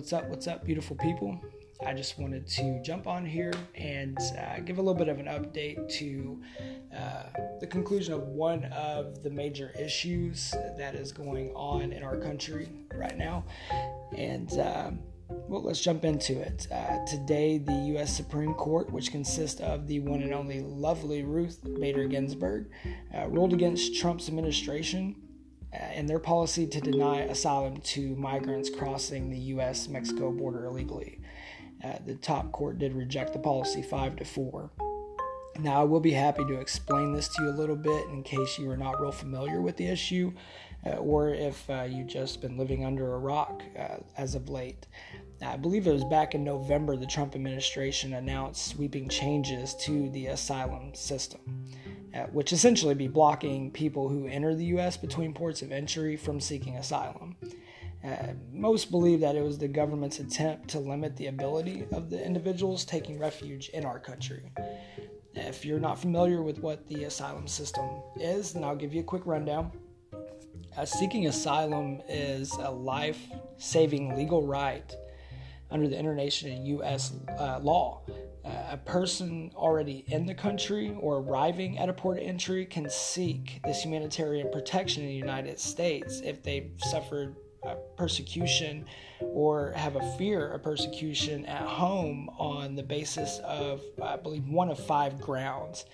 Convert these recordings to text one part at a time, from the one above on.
What's up? What's up, beautiful people? I just wanted to jump on here and uh, give a little bit of an update to uh, the conclusion of one of the major issues that is going on in our country right now. And um, well, let's jump into it. Uh, today, the U.S. Supreme Court, which consists of the one and only lovely Ruth Bader Ginsburg, uh, ruled against Trump's administration uh, and their policy to deny asylum to migrants crossing the U.S. Mexico border illegally. Uh, the top court did reject the policy 5 to 4. Now, I will be happy to explain this to you a little bit in case you are not real familiar with the issue uh, or if uh, you've just been living under a rock uh, as of late. I believe it was back in November the Trump administration announced sweeping changes to the asylum system, uh, which essentially be blocking people who enter the U.S. between ports of entry from seeking asylum. Uh, most believe that it was the government's attempt to limit the ability of the individuals taking refuge in our country. If you're not familiar with what the asylum system is, then I'll give you a quick rundown. Uh, seeking asylum is a life saving legal right under the international and U.S. Uh, law. Uh, a person already in the country or arriving at a port of entry can seek this humanitarian protection in the United States if they've suffered uh, persecution or have a fear of persecution at home on the basis of, I believe, one of five grounds.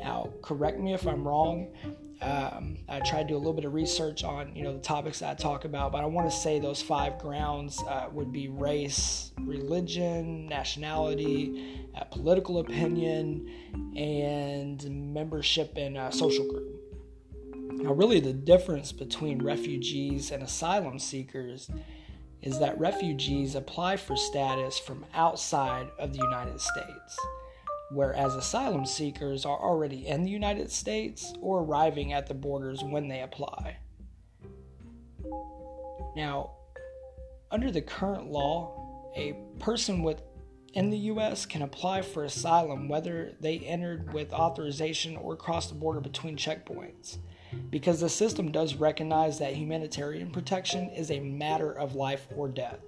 Now, correct me if I'm wrong. Um, I tried to do a little bit of research on you know the topics that I talk about, but I want to say those five grounds uh, would be race, religion, nationality, uh, political opinion, and membership in a social group. Now, really, the difference between refugees and asylum seekers is that refugees apply for status from outside of the United States whereas asylum seekers are already in the United States or arriving at the borders when they apply. Now, under the current law, a person with in the US can apply for asylum whether they entered with authorization or crossed the border between checkpoints because the system does recognize that humanitarian protection is a matter of life or death.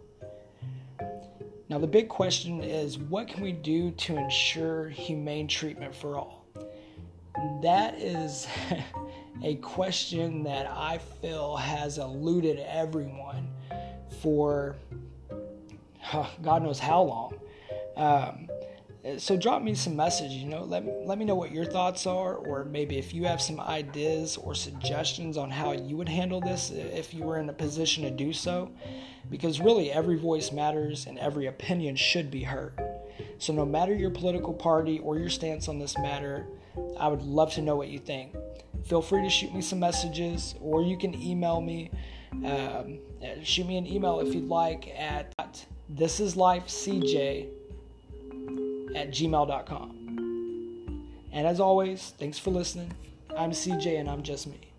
Now, the big question is what can we do to ensure humane treatment for all? That is a question that I feel has eluded everyone for God knows how long. Um, so drop me some message you know let, let me know what your thoughts are or maybe if you have some ideas or suggestions on how you would handle this if you were in a position to do so because really every voice matters and every opinion should be heard. So, no matter your political party or your stance on this matter, I would love to know what you think. Feel free to shoot me some messages or you can email me. Um, shoot me an email if you'd like at thisislifecj at gmail.com. And as always, thanks for listening. I'm CJ and I'm just me.